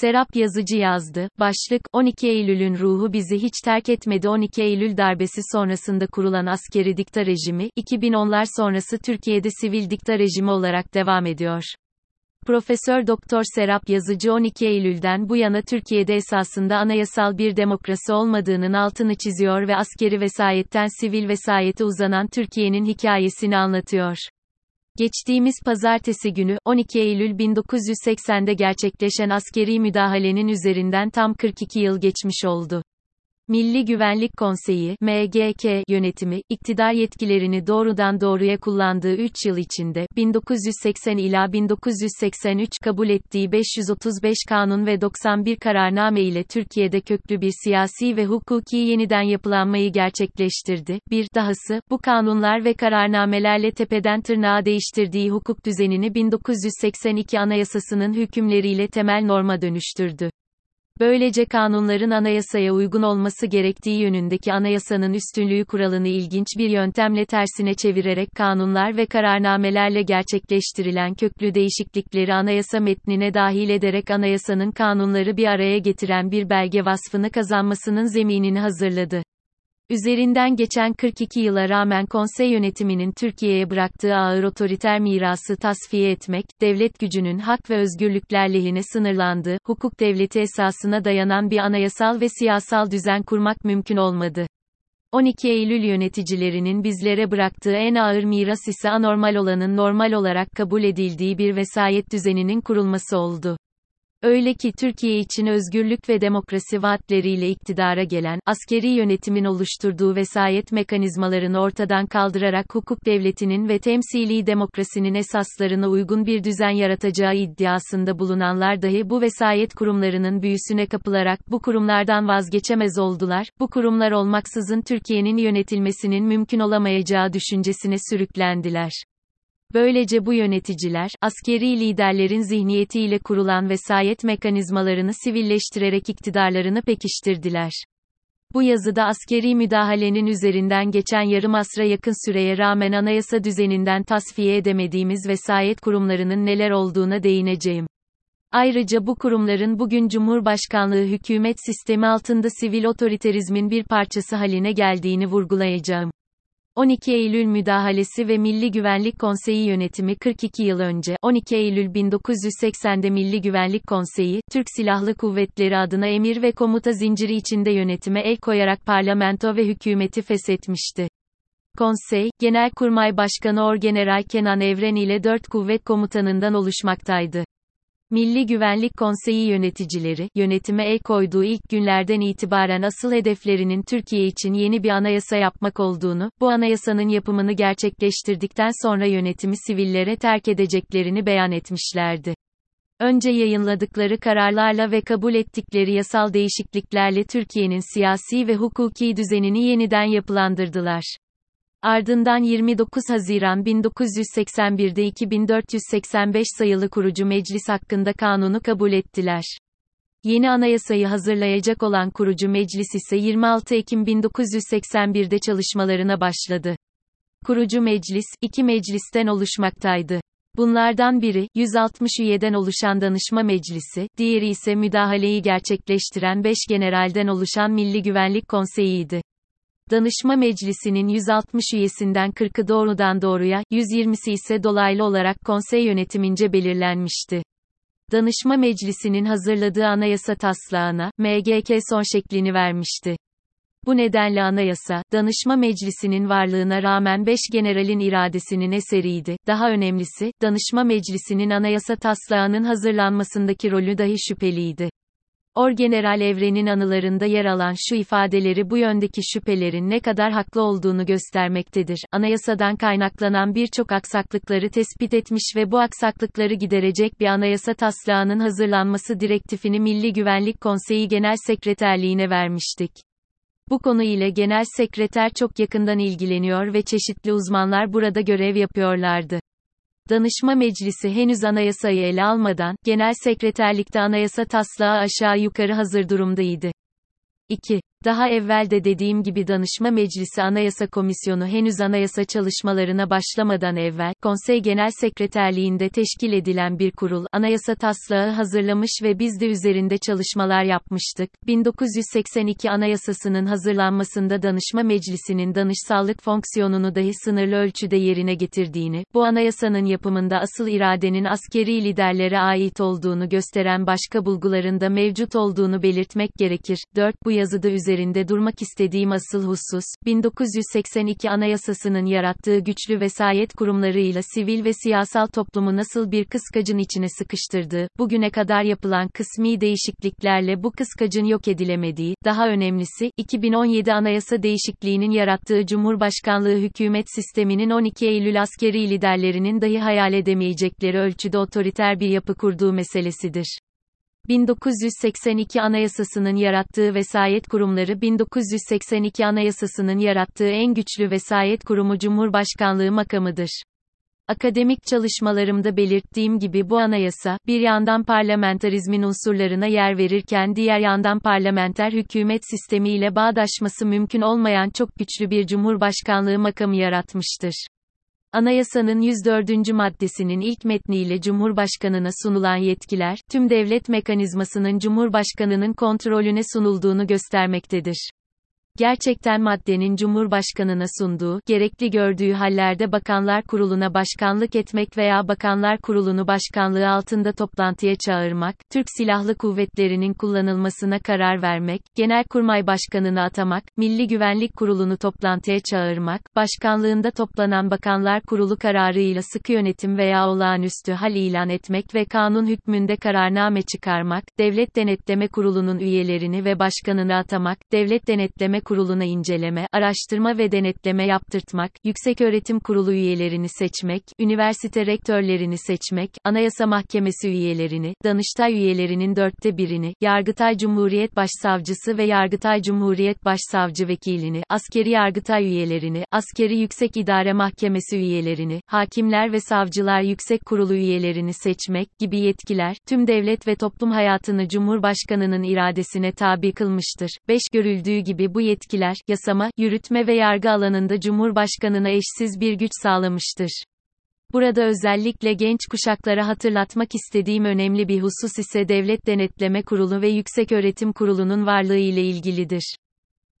Serap Yazıcı yazdı. Başlık, 12 Eylül'ün ruhu bizi hiç terk etmedi 12 Eylül darbesi sonrasında kurulan askeri dikta rejimi, 2010'lar sonrası Türkiye'de sivil dikta rejimi olarak devam ediyor. Profesör Doktor Serap Yazıcı 12 Eylül'den bu yana Türkiye'de esasında anayasal bir demokrasi olmadığının altını çiziyor ve askeri vesayetten sivil vesayete uzanan Türkiye'nin hikayesini anlatıyor. Geçtiğimiz pazartesi günü, 12 Eylül 1980'de gerçekleşen askeri müdahalenin üzerinden tam 42 yıl geçmiş oldu. Milli Güvenlik Konseyi (MGK) yönetimi iktidar yetkilerini doğrudan doğruya kullandığı 3 yıl içinde 1980 ila 1983 kabul ettiği 535 kanun ve 91 kararname ile Türkiye'de köklü bir siyasi ve hukuki yeniden yapılanmayı gerçekleştirdi. Bir dahası bu kanunlar ve kararnamelerle tepeden tırnağa değiştirdiği hukuk düzenini 1982 Anayasasının hükümleriyle temel norma dönüştürdü. Böylece kanunların anayasaya uygun olması gerektiği yönündeki anayasanın üstünlüğü kuralını ilginç bir yöntemle tersine çevirerek kanunlar ve kararnamelerle gerçekleştirilen köklü değişiklikleri anayasa metnine dahil ederek anayasanın kanunları bir araya getiren bir belge vasfını kazanmasının zeminini hazırladı. Üzerinden geçen 42 yıla rağmen konsey yönetiminin Türkiye'ye bıraktığı ağır otoriter mirası tasfiye etmek, devlet gücünün hak ve özgürlükler lehine sınırlandığı, hukuk devleti esasına dayanan bir anayasal ve siyasal düzen kurmak mümkün olmadı. 12 Eylül yöneticilerinin bizlere bıraktığı en ağır miras ise anormal olanın normal olarak kabul edildiği bir vesayet düzeninin kurulması oldu. Öyle ki Türkiye için özgürlük ve demokrasi vaatleriyle iktidara gelen, askeri yönetimin oluşturduğu vesayet mekanizmalarını ortadan kaldırarak hukuk devletinin ve temsili demokrasinin esaslarına uygun bir düzen yaratacağı iddiasında bulunanlar dahi bu vesayet kurumlarının büyüsüne kapılarak bu kurumlardan vazgeçemez oldular, bu kurumlar olmaksızın Türkiye'nin yönetilmesinin mümkün olamayacağı düşüncesine sürüklendiler. Böylece bu yöneticiler, askeri liderlerin zihniyetiyle kurulan vesayet mekanizmalarını sivilleştirerek iktidarlarını pekiştirdiler. Bu yazıda askeri müdahalenin üzerinden geçen yarım asra yakın süreye rağmen anayasa düzeninden tasfiye edemediğimiz vesayet kurumlarının neler olduğuna değineceğim. Ayrıca bu kurumların bugün Cumhurbaşkanlığı hükümet sistemi altında sivil otoriterizmin bir parçası haline geldiğini vurgulayacağım. 12 Eylül müdahalesi ve Milli Güvenlik Konseyi yönetimi 42 yıl önce, 12 Eylül 1980'de Milli Güvenlik Konseyi, Türk Silahlı Kuvvetleri adına emir ve komuta zinciri içinde yönetime el koyarak parlamento ve hükümeti feshetmişti. Konsey, Genelkurmay Başkanı Orgeneral Kenan Evren ile dört kuvvet komutanından oluşmaktaydı. Milli Güvenlik Konseyi yöneticileri, yönetime el koyduğu ilk günlerden itibaren asıl hedeflerinin Türkiye için yeni bir anayasa yapmak olduğunu, bu anayasanın yapımını gerçekleştirdikten sonra yönetimi sivillere terk edeceklerini beyan etmişlerdi. Önce yayınladıkları kararlarla ve kabul ettikleri yasal değişikliklerle Türkiye'nin siyasi ve hukuki düzenini yeniden yapılandırdılar. Ardından 29 Haziran 1981'de 2485 sayılı kurucu meclis hakkında kanunu kabul ettiler. Yeni anayasayı hazırlayacak olan kurucu meclis ise 26 Ekim 1981'de çalışmalarına başladı. Kurucu meclis, iki meclisten oluşmaktaydı. Bunlardan biri, 160 üyeden oluşan danışma meclisi, diğeri ise müdahaleyi gerçekleştiren 5 generalden oluşan Milli Güvenlik Konseyi'ydi. Danışma Meclisi'nin 160 üyesinden 40'ı doğrudan doğruya, 120'si ise dolaylı olarak konsey yönetimince belirlenmişti. Danışma Meclisi'nin hazırladığı anayasa taslağına, MGK son şeklini vermişti. Bu nedenle anayasa, danışma meclisinin varlığına rağmen 5 generalin iradesinin eseriydi. Daha önemlisi, danışma meclisinin anayasa taslağının hazırlanmasındaki rolü dahi şüpheliydi. Orgeneral Evren'in anılarında yer alan şu ifadeleri bu yöndeki şüphelerin ne kadar haklı olduğunu göstermektedir. Anayasadan kaynaklanan birçok aksaklıkları tespit etmiş ve bu aksaklıkları giderecek bir anayasa taslağının hazırlanması direktifini Milli Güvenlik Konseyi Genel Sekreterliğine vermiştik. Bu konu ile Genel Sekreter çok yakından ilgileniyor ve çeşitli uzmanlar burada görev yapıyorlardı. Danışma Meclisi henüz anayasayı ele almadan, Genel Sekreterlikte anayasa taslağı aşağı yukarı hazır durumdaydı. 2. Daha evvel de dediğim gibi Danışma Meclisi Anayasa Komisyonu henüz anayasa çalışmalarına başlamadan evvel, Konsey Genel Sekreterliğinde teşkil edilen bir kurul, anayasa taslağı hazırlamış ve biz de üzerinde çalışmalar yapmıştık. 1982 Anayasasının hazırlanmasında Danışma Meclisi'nin danışsallık fonksiyonunu dahi sınırlı ölçüde yerine getirdiğini, bu anayasanın yapımında asıl iradenin askeri liderlere ait olduğunu gösteren başka bulguların da mevcut olduğunu belirtmek gerekir. 4. Bu yazıda üzerinde durmak istediğim asıl husus, 1982 Anayasasının yarattığı güçlü vesayet kurumlarıyla sivil ve siyasal toplumu nasıl bir kıskacın içine sıkıştırdığı, bugüne kadar yapılan kısmi değişikliklerle bu kıskacın yok edilemediği, daha önemlisi, 2017 Anayasa değişikliğinin yarattığı Cumhurbaşkanlığı hükümet sisteminin 12 Eylül askeri liderlerinin dahi hayal edemeyecekleri ölçüde otoriter bir yapı kurduğu meselesidir. 1982 Anayasasının yarattığı vesayet kurumları 1982 Anayasasının yarattığı en güçlü vesayet kurumu Cumhurbaşkanlığı makamıdır. Akademik çalışmalarımda belirttiğim gibi bu anayasa, bir yandan parlamenterizmin unsurlarına yer verirken diğer yandan parlamenter hükümet sistemiyle bağdaşması mümkün olmayan çok güçlü bir cumhurbaşkanlığı makamı yaratmıştır. Anayasanın 104. maddesinin ilk metniyle Cumhurbaşkanına sunulan yetkiler, tüm devlet mekanizmasının Cumhurbaşkanının kontrolüne sunulduğunu göstermektedir. Gerçekten maddenin Cumhurbaşkanına sunduğu, gerekli gördüğü hallerde Bakanlar Kurulu'na başkanlık etmek veya Bakanlar Kurulu'nu başkanlığı altında toplantıya çağırmak, Türk Silahlı Kuvvetleri'nin kullanılmasına karar vermek, Genelkurmay Başkanını atamak, Milli Güvenlik Kurulu'nu toplantıya çağırmak, başkanlığında toplanan Bakanlar Kurulu kararıyla sıkı yönetim veya olağanüstü hal ilan etmek ve kanun hükmünde kararname çıkarmak, Devlet Denetleme Kurulu'nun üyelerini ve başkanını atamak, Devlet Denetleme Kurulu'na inceleme, araştırma ve denetleme yaptırtmak, Yükseköğretim Kurulu üyelerini seçmek, üniversite rektörlerini seçmek, Anayasa Mahkemesi üyelerini, Danıştay üyelerinin dörtte birini, Yargıtay Cumhuriyet Başsavcısı ve Yargıtay Cumhuriyet Başsavcı Vekilini, Askeri Yargıtay üyelerini, Askeri Yüksek İdare Mahkemesi üyelerini, Hakimler ve Savcılar Yüksek Kurulu üyelerini seçmek gibi yetkiler, tüm devlet ve toplum hayatını Cumhurbaşkanının iradesine tabi kılmıştır. 5 görüldüğü gibi bu yetkiler, yasama, yürütme ve yargı alanında Cumhurbaşkanına eşsiz bir güç sağlamıştır. Burada özellikle genç kuşaklara hatırlatmak istediğim önemli bir husus ise Devlet Denetleme Kurulu ve Yükseköğretim Kurulu'nun varlığı ile ilgilidir.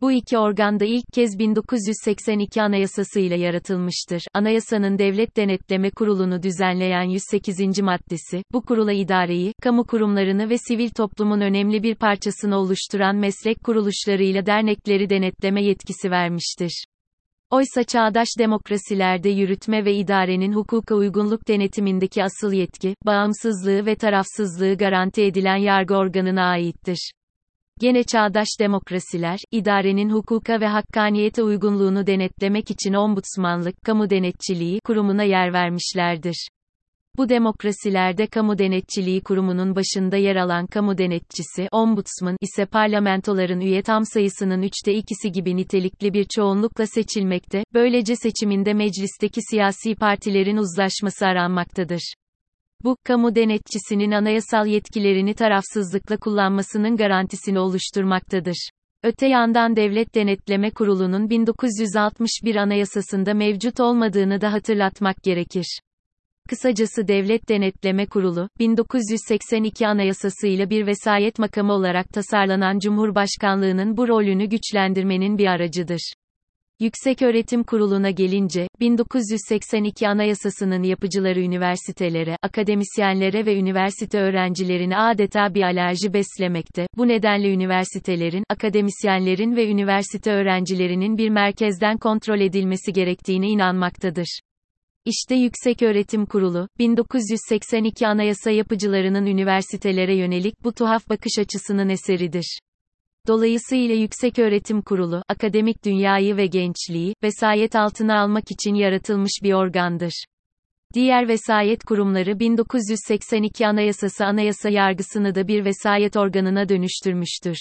Bu iki organ da ilk kez 1982 Anayasası ile yaratılmıştır. Anayasanın Devlet Denetleme Kurulu'nu düzenleyen 108. maddesi, bu kurula idareyi, kamu kurumlarını ve sivil toplumun önemli bir parçasını oluşturan meslek kuruluşlarıyla dernekleri denetleme yetkisi vermiştir. Oysa çağdaş demokrasilerde yürütme ve idarenin hukuka uygunluk denetimindeki asıl yetki, bağımsızlığı ve tarafsızlığı garanti edilen yargı organına aittir. Gene çağdaş demokrasiler, idarenin hukuka ve hakkaniyete uygunluğunu denetlemek için ombudsmanlık, kamu denetçiliği kurumuna yer vermişlerdir. Bu demokrasilerde kamu denetçiliği kurumunun başında yer alan kamu denetçisi, ombudsman ise parlamentoların üye tam sayısının üçte ikisi gibi nitelikli bir çoğunlukla seçilmekte, böylece seçiminde meclisteki siyasi partilerin uzlaşması aranmaktadır. Bu, kamu denetçisinin anayasal yetkilerini tarafsızlıkla kullanmasının garantisini oluşturmaktadır. Öte yandan Devlet Denetleme Kurulu'nun 1961 Anayasasında mevcut olmadığını da hatırlatmak gerekir. Kısacası Devlet Denetleme Kurulu, 1982 Anayasası ile bir vesayet makamı olarak tasarlanan Cumhurbaşkanlığının bu rolünü güçlendirmenin bir aracıdır. Yükseköğretim Kurulu'na gelince, 1982 Anayasasının yapıcıları üniversitelere, akademisyenlere ve üniversite öğrencilerine adeta bir alerji beslemekte. Bu nedenle üniversitelerin, akademisyenlerin ve üniversite öğrencilerinin bir merkezden kontrol edilmesi gerektiğine inanmaktadır. İşte Yükseköğretim Kurulu, 1982 Anayasa yapıcılarının üniversitelere yönelik bu tuhaf bakış açısının eseridir. Dolayısıyla Yükseköğretim Kurulu, akademik dünyayı ve gençliği, vesayet altına almak için yaratılmış bir organdır. Diğer vesayet kurumları 1982 Anayasası anayasa yargısını da bir vesayet organına dönüştürmüştür.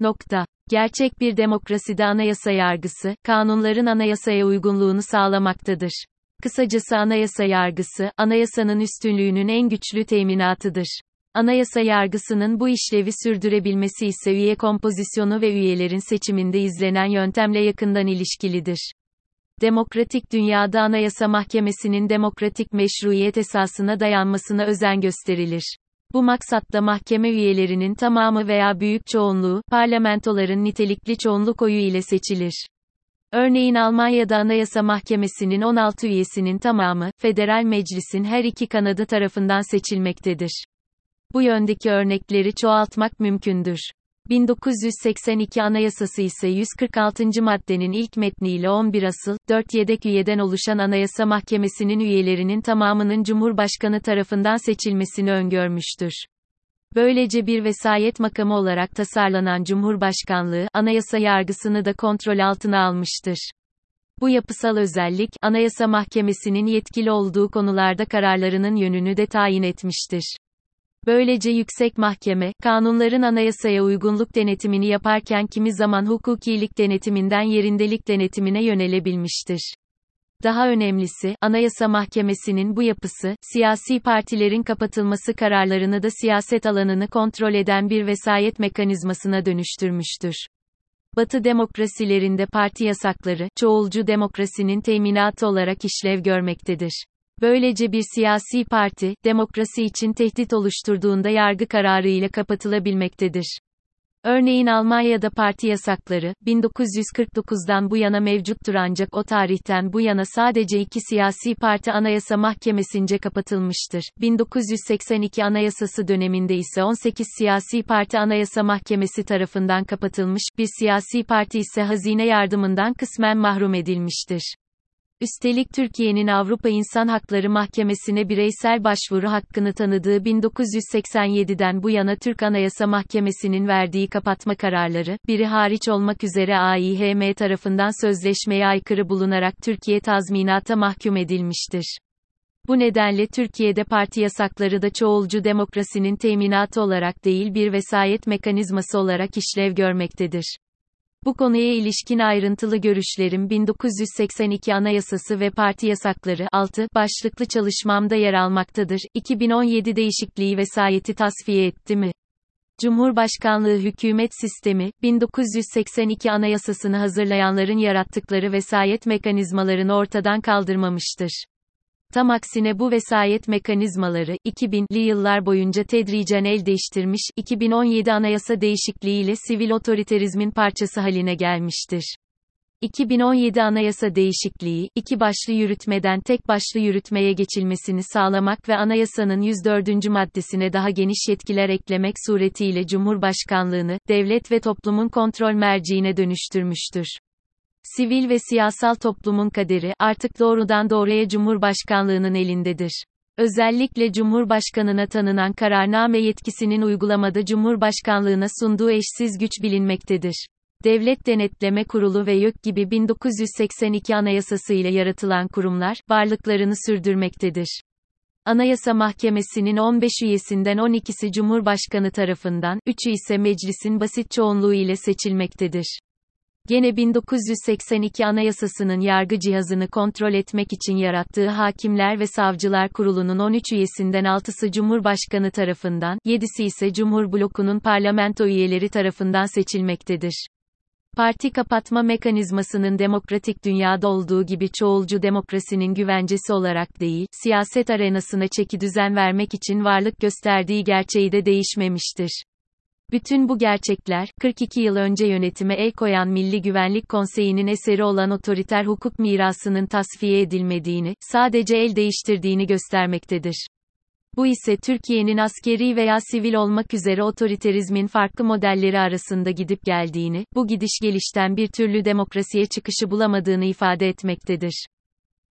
Nokta. Gerçek bir demokraside anayasa yargısı, kanunların anayasaya uygunluğunu sağlamaktadır. Kısacası anayasa yargısı, anayasanın üstünlüğünün en güçlü teminatıdır. Anayasa yargısının bu işlevi sürdürebilmesi ise üye kompozisyonu ve üyelerin seçiminde izlenen yöntemle yakından ilişkilidir. Demokratik dünyada Anayasa Mahkemesi'nin demokratik meşruiyet esasına dayanmasına özen gösterilir. Bu maksatla mahkeme üyelerinin tamamı veya büyük çoğunluğu, parlamentoların nitelikli çoğunluk oyu ile seçilir. Örneğin Almanya'da Anayasa Mahkemesi'nin 16 üyesinin tamamı, Federal Meclis'in her iki kanadı tarafından seçilmektedir. Bu yöndeki örnekleri çoğaltmak mümkündür. 1982 Anayasası ise 146. maddenin ilk metniyle 11 asıl, 4 yedek üyeden oluşan Anayasa Mahkemesi'nin üyelerinin tamamının Cumhurbaşkanı tarafından seçilmesini öngörmüştür. Böylece bir vesayet makamı olarak tasarlanan Cumhurbaşkanlığı, anayasa yargısını da kontrol altına almıştır. Bu yapısal özellik, Anayasa Mahkemesi'nin yetkili olduğu konularda kararlarının yönünü de tayin etmiştir. Böylece yüksek mahkeme, kanunların anayasaya uygunluk denetimini yaparken kimi zaman hukukilik denetiminden yerindelik denetimine yönelebilmiştir. Daha önemlisi, Anayasa Mahkemesi'nin bu yapısı, siyasi partilerin kapatılması kararlarını da siyaset alanını kontrol eden bir vesayet mekanizmasına dönüştürmüştür. Batı demokrasilerinde parti yasakları, çoğulcu demokrasinin teminatı olarak işlev görmektedir. Böylece bir siyasi parti, demokrasi için tehdit oluşturduğunda yargı kararı ile kapatılabilmektedir. Örneğin Almanya'da parti yasakları, 1949'dan bu yana mevcuttur ancak o tarihten bu yana sadece iki siyasi parti anayasa mahkemesince kapatılmıştır. 1982 anayasası döneminde ise 18 siyasi parti anayasa mahkemesi tarafından kapatılmış, bir siyasi parti ise hazine yardımından kısmen mahrum edilmiştir. Üstelik Türkiye'nin Avrupa İnsan Hakları Mahkemesi'ne bireysel başvuru hakkını tanıdığı 1987'den bu yana Türk Anayasa Mahkemesi'nin verdiği kapatma kararları, biri hariç olmak üzere AİHM tarafından sözleşmeye aykırı bulunarak Türkiye tazminata mahkum edilmiştir. Bu nedenle Türkiye'de parti yasakları da çoğulcu demokrasinin teminatı olarak değil bir vesayet mekanizması olarak işlev görmektedir. Bu konuya ilişkin ayrıntılı görüşlerim 1982 Anayasası ve Parti Yasakları 6 başlıklı çalışmamda yer almaktadır. 2017 değişikliği vesayeti tasfiye etti mi? Cumhurbaşkanlığı hükümet sistemi, 1982 Anayasasını hazırlayanların yarattıkları vesayet mekanizmalarını ortadan kaldırmamıştır. Tam aksine bu vesayet mekanizmaları, 2000'li yıllar boyunca tedricen el değiştirmiş, 2017 anayasa değişikliğiyle sivil otoriterizmin parçası haline gelmiştir. 2017 anayasa değişikliği, iki başlı yürütmeden tek başlı yürütmeye geçilmesini sağlamak ve anayasanın 104. maddesine daha geniş yetkiler eklemek suretiyle Cumhurbaşkanlığını, devlet ve toplumun kontrol merciine dönüştürmüştür. Sivil ve siyasal toplumun kaderi, artık doğrudan doğruya Cumhurbaşkanlığının elindedir. Özellikle Cumhurbaşkanına tanınan kararname yetkisinin uygulamada Cumhurbaşkanlığına sunduğu eşsiz güç bilinmektedir. Devlet Denetleme Kurulu ve YÖK gibi 1982 Anayasası ile yaratılan kurumlar, varlıklarını sürdürmektedir. Anayasa Mahkemesi'nin 15 üyesinden 12'si Cumhurbaşkanı tarafından, 3'ü ise meclisin basit çoğunluğu ile seçilmektedir. Gene 1982 Anayasası'nın yargı cihazını kontrol etmek için yarattığı Hakimler ve Savcılar Kurulu'nun 13 üyesinden 6'sı Cumhurbaşkanı tarafından, 7'si ise Cumhur Bloku'nun parlamento üyeleri tarafından seçilmektedir. Parti kapatma mekanizmasının demokratik dünyada olduğu gibi çoğulcu demokrasinin güvencesi olarak değil, siyaset arenasına çeki düzen vermek için varlık gösterdiği gerçeği de değişmemiştir. Bütün bu gerçekler, 42 yıl önce yönetime el koyan Milli Güvenlik Konseyi'nin eseri olan otoriter hukuk mirasının tasfiye edilmediğini, sadece el değiştirdiğini göstermektedir. Bu ise Türkiye'nin askeri veya sivil olmak üzere otoriterizmin farklı modelleri arasında gidip geldiğini, bu gidiş gelişten bir türlü demokrasiye çıkışı bulamadığını ifade etmektedir.